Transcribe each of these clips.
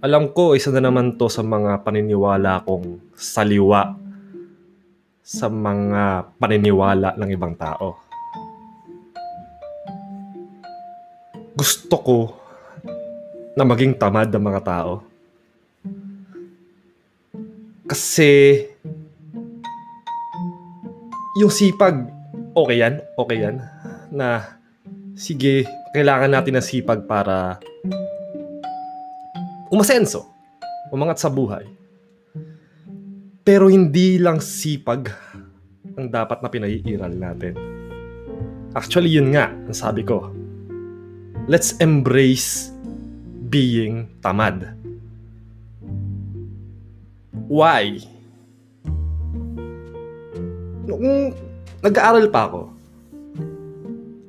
Alam ko, isa na naman to sa mga paniniwala kong saliwa sa mga paniniwala ng ibang tao. Gusto ko na maging tamad ang mga tao. Kasi yung sipag, okay yan, okay yan. Na sige, kailangan natin ng sipag para umasenso, umangat sa buhay. Pero hindi lang sipag ang dapat na pinaiiral natin. Actually, yun nga, ang sabi ko. Let's embrace being tamad. Why? Noong nag-aaral pa ako,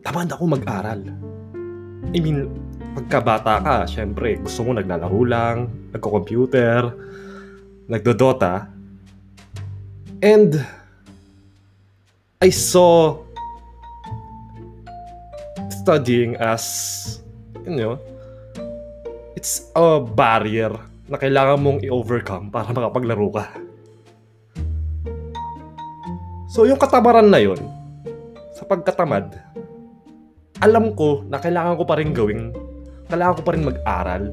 tamad ako mag-aral. I mean, pagkabata ka, syempre, gusto mo naglalaro lang, nagko-computer, nagdodota. And I saw studying as, you know, it's a barrier na kailangan mong i-overcome para makapaglaro ka. So, yung katamaran na yun, sa pagkatamad, alam ko na kailangan ko pa rin gawing, kailangan ko pa rin mag-aral.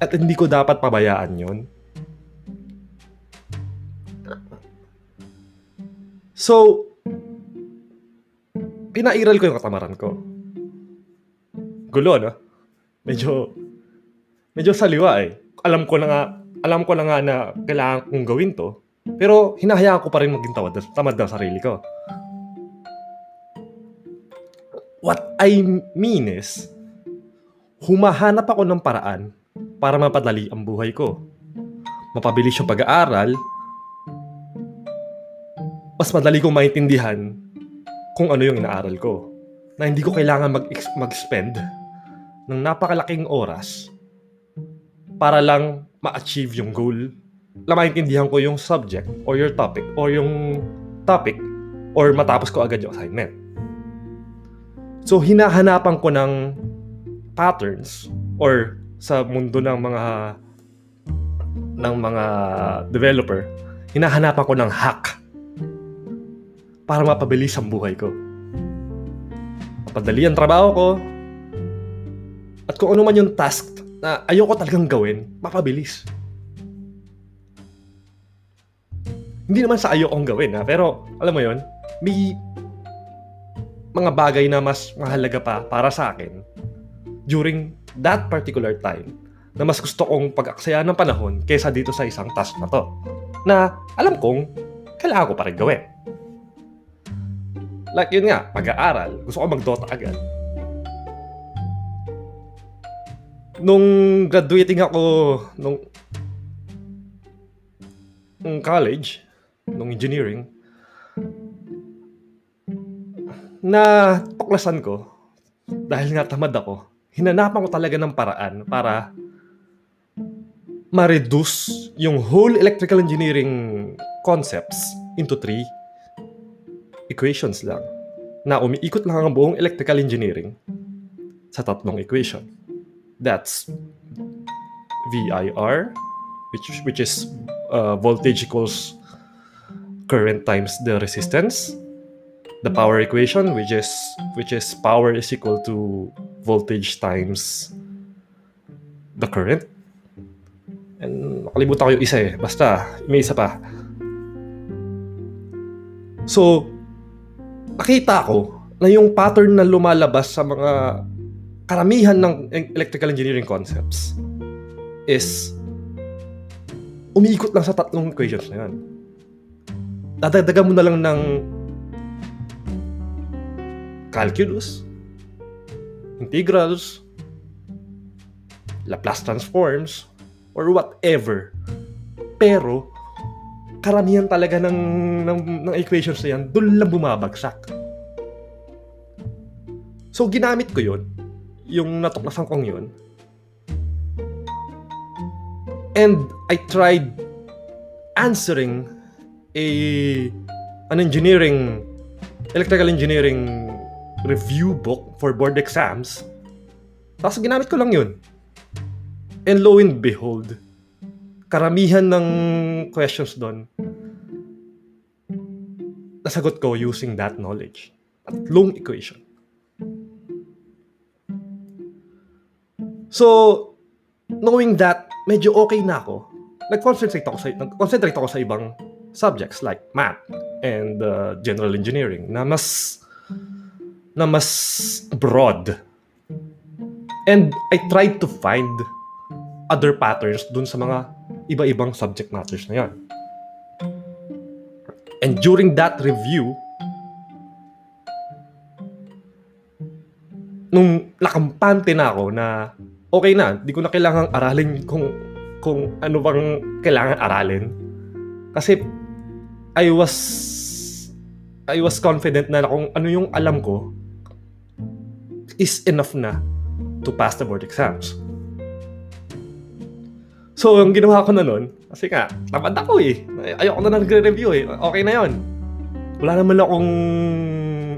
At hindi ko dapat pabayaan yon. So, pinairal ko yung katamaran ko. Gulo, no? Medyo, medyo saliwa eh. Alam ko na nga, alam ko na nga na kailangan kong gawin to. Pero hinahayaan ko pa rin maging tawad, tamad ng sarili ko. What I mean is, humahanap ako ng paraan para mapadali ang buhay ko. Mapabilis yung pag-aaral, mas madali kong maintindihan kung ano yung inaaral ko. Na hindi ko kailangan mag- mag-spend ng napakalaking oras para lang ma-achieve yung goal na maintindihan ko yung subject or your topic or yung topic or matapos ko agad yung assignment. So, hinahanapan ko ng patterns or sa mundo ng mga ng mga developer, hinahanapan ko ng hack para mapabilis ang buhay ko. Mapadali ang trabaho ko. At kung ano man yung task na ayoko talagang gawin, mapabilis. Hindi naman sa ayokong gawin ha, pero alam mo yon may mga bagay na mas mahalaga pa para sa akin during that particular time na mas gusto kong pag-aksaya ng panahon kaysa dito sa isang task na to. Na alam kong kailangan ko pa rin gawin. Like yun nga, pag-aaral, gusto ko mag-Dota agad. Nung graduating ako nung, nung college, nung engineering, na tuklasan ko, dahil nga tamad ako, hinanapan ko talaga ng paraan para ma-reduce yung whole electrical engineering concepts into three equations lang. Na umiikot lang ang buong electrical engineering sa tatlong equation. That's VIR, which, which is uh, voltage equals current times the resistance the power equation which is which is power is equal to voltage times the current. And nakalimutan ko yung isa eh. Basta, may isa pa. So, nakita ko na yung pattern na lumalabas sa mga karamihan ng electrical engineering concepts is umiikot lang sa tatlong equations na yan. Dadagdagan mo na lang ng calculus, integrals, Laplace transforms, or whatever. Pero, karamihan talaga ng, ng, ng equations na yan, doon lang bumabagsak. So, ginamit ko yun, yung natuklasan kong yun. And I tried answering a an engineering electrical engineering review book for board exams. Tapos ginamit ko lang yun. And lo and behold, karamihan ng questions doon, nasagot ko using that knowledge. Tatlong equation. So, knowing that, medyo okay na ako. Nag-concentrate ako sa, nag-concentrate ako sa ibang subjects like math and uh, general engineering na mas na mas broad. And I tried to find other patterns dun sa mga iba-ibang subject matters na yan. And during that review, nung nakampante na ako na okay na, di ko na kailangang aralin kung kung ano bang kailangan aralin. Kasi I was I was confident na kung ano yung alam ko is enough na to pass the board exams. So, yung ginawa ko na nun, kasi nga, tamad ako eh. Ayoko na nagre-review eh. Okay na yon. Wala naman akong,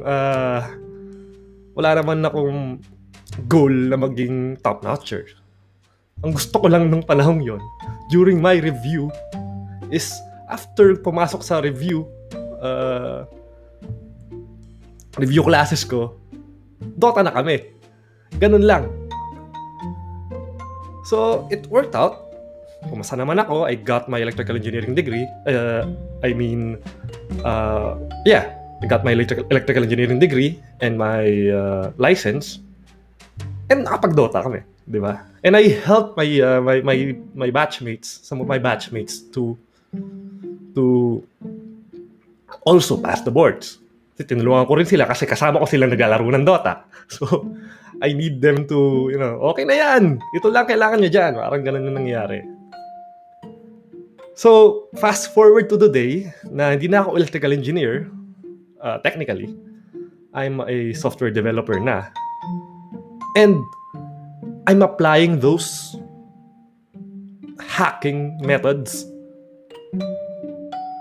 uh, wala naman akong goal na maging top-notcher. Ang gusto ko lang nung panahong yon during my review is after pumasok sa review uh, review classes ko Dota na kami. Ganun lang. So, it worked out. Pumasa naman ako. I got my electrical engineering degree. Uh, I mean, uh, yeah, I got my electrical, electrical engineering degree and my uh, license. And nakapag-Dota kami, di ba? And I helped my, uh, my my my batchmates, some of my batchmates to to also pass the boards. Tinulungan ko rin sila kasi kasama ko sila naglalaro ng Dota. So, I need them to, you know, okay na yan. Ito lang kailangan nyo dyan. Parang ganun na nangyari. So, fast forward to the day na hindi na ako electrical engineer, uh, technically. I'm a software developer na. And I'm applying those hacking methods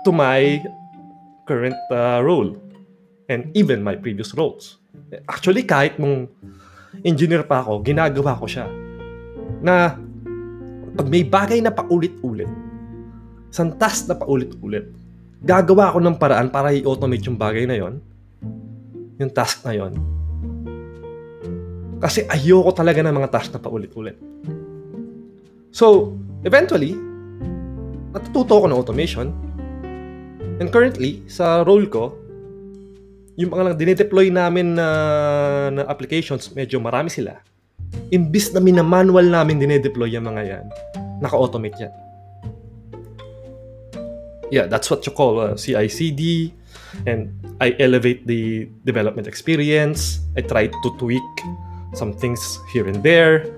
to my current uh, role and even my previous roles. Actually, kahit nung engineer pa ako, ginagawa ko siya. Na pag may bagay na paulit-ulit, isang task na paulit-ulit, gagawa ako ng paraan para i-automate yung bagay na yon, yung task na yon. Kasi ayoko talaga ng mga task na paulit-ulit. So, eventually, natututo ako ng automation. And currently, sa role ko, yung mga dinedeploy namin na, na applications, medyo marami sila. Imbis na minamanual namin dinedeploy yung mga yan, naka-automate yan. Yeah, that's what you call uh, CI/CD. And I elevate the development experience. I try to tweak some things here and there.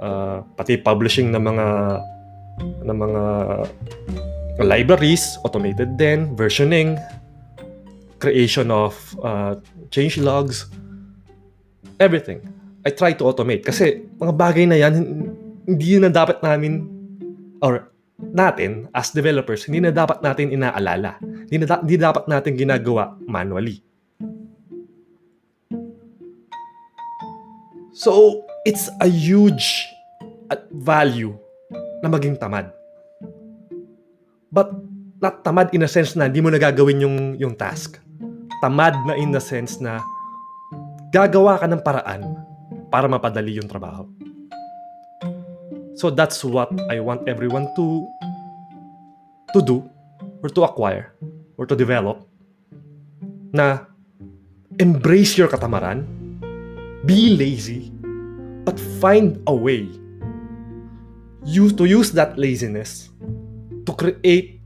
Uh, pati publishing ng mga ng mga libraries, automated din, versioning, creation of uh, change logs, everything. I try to automate. Kasi mga bagay na yan, hindi na dapat namin, or natin, as developers, hindi na dapat natin inaalala. Hindi, na, hindi dapat natin ginagawa manually. So, it's a huge value na maging tamad. But not tamad in a sense na hindi mo nagagawin yung, yung task tamad na in the sense na gagawa ka ng paraan para mapadali yung trabaho. So that's what I want everyone to to do or to acquire or to develop na embrace your katamaran, be lazy, but find a way you to use that laziness to create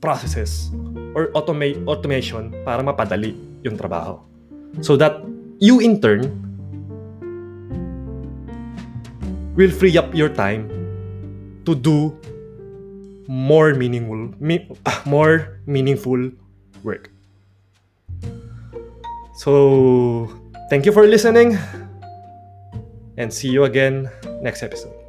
processes or automation para mapadali yung trabaho. So that you in turn will free up your time to do more meaningful more meaningful work. So, thank you for listening and see you again next episode.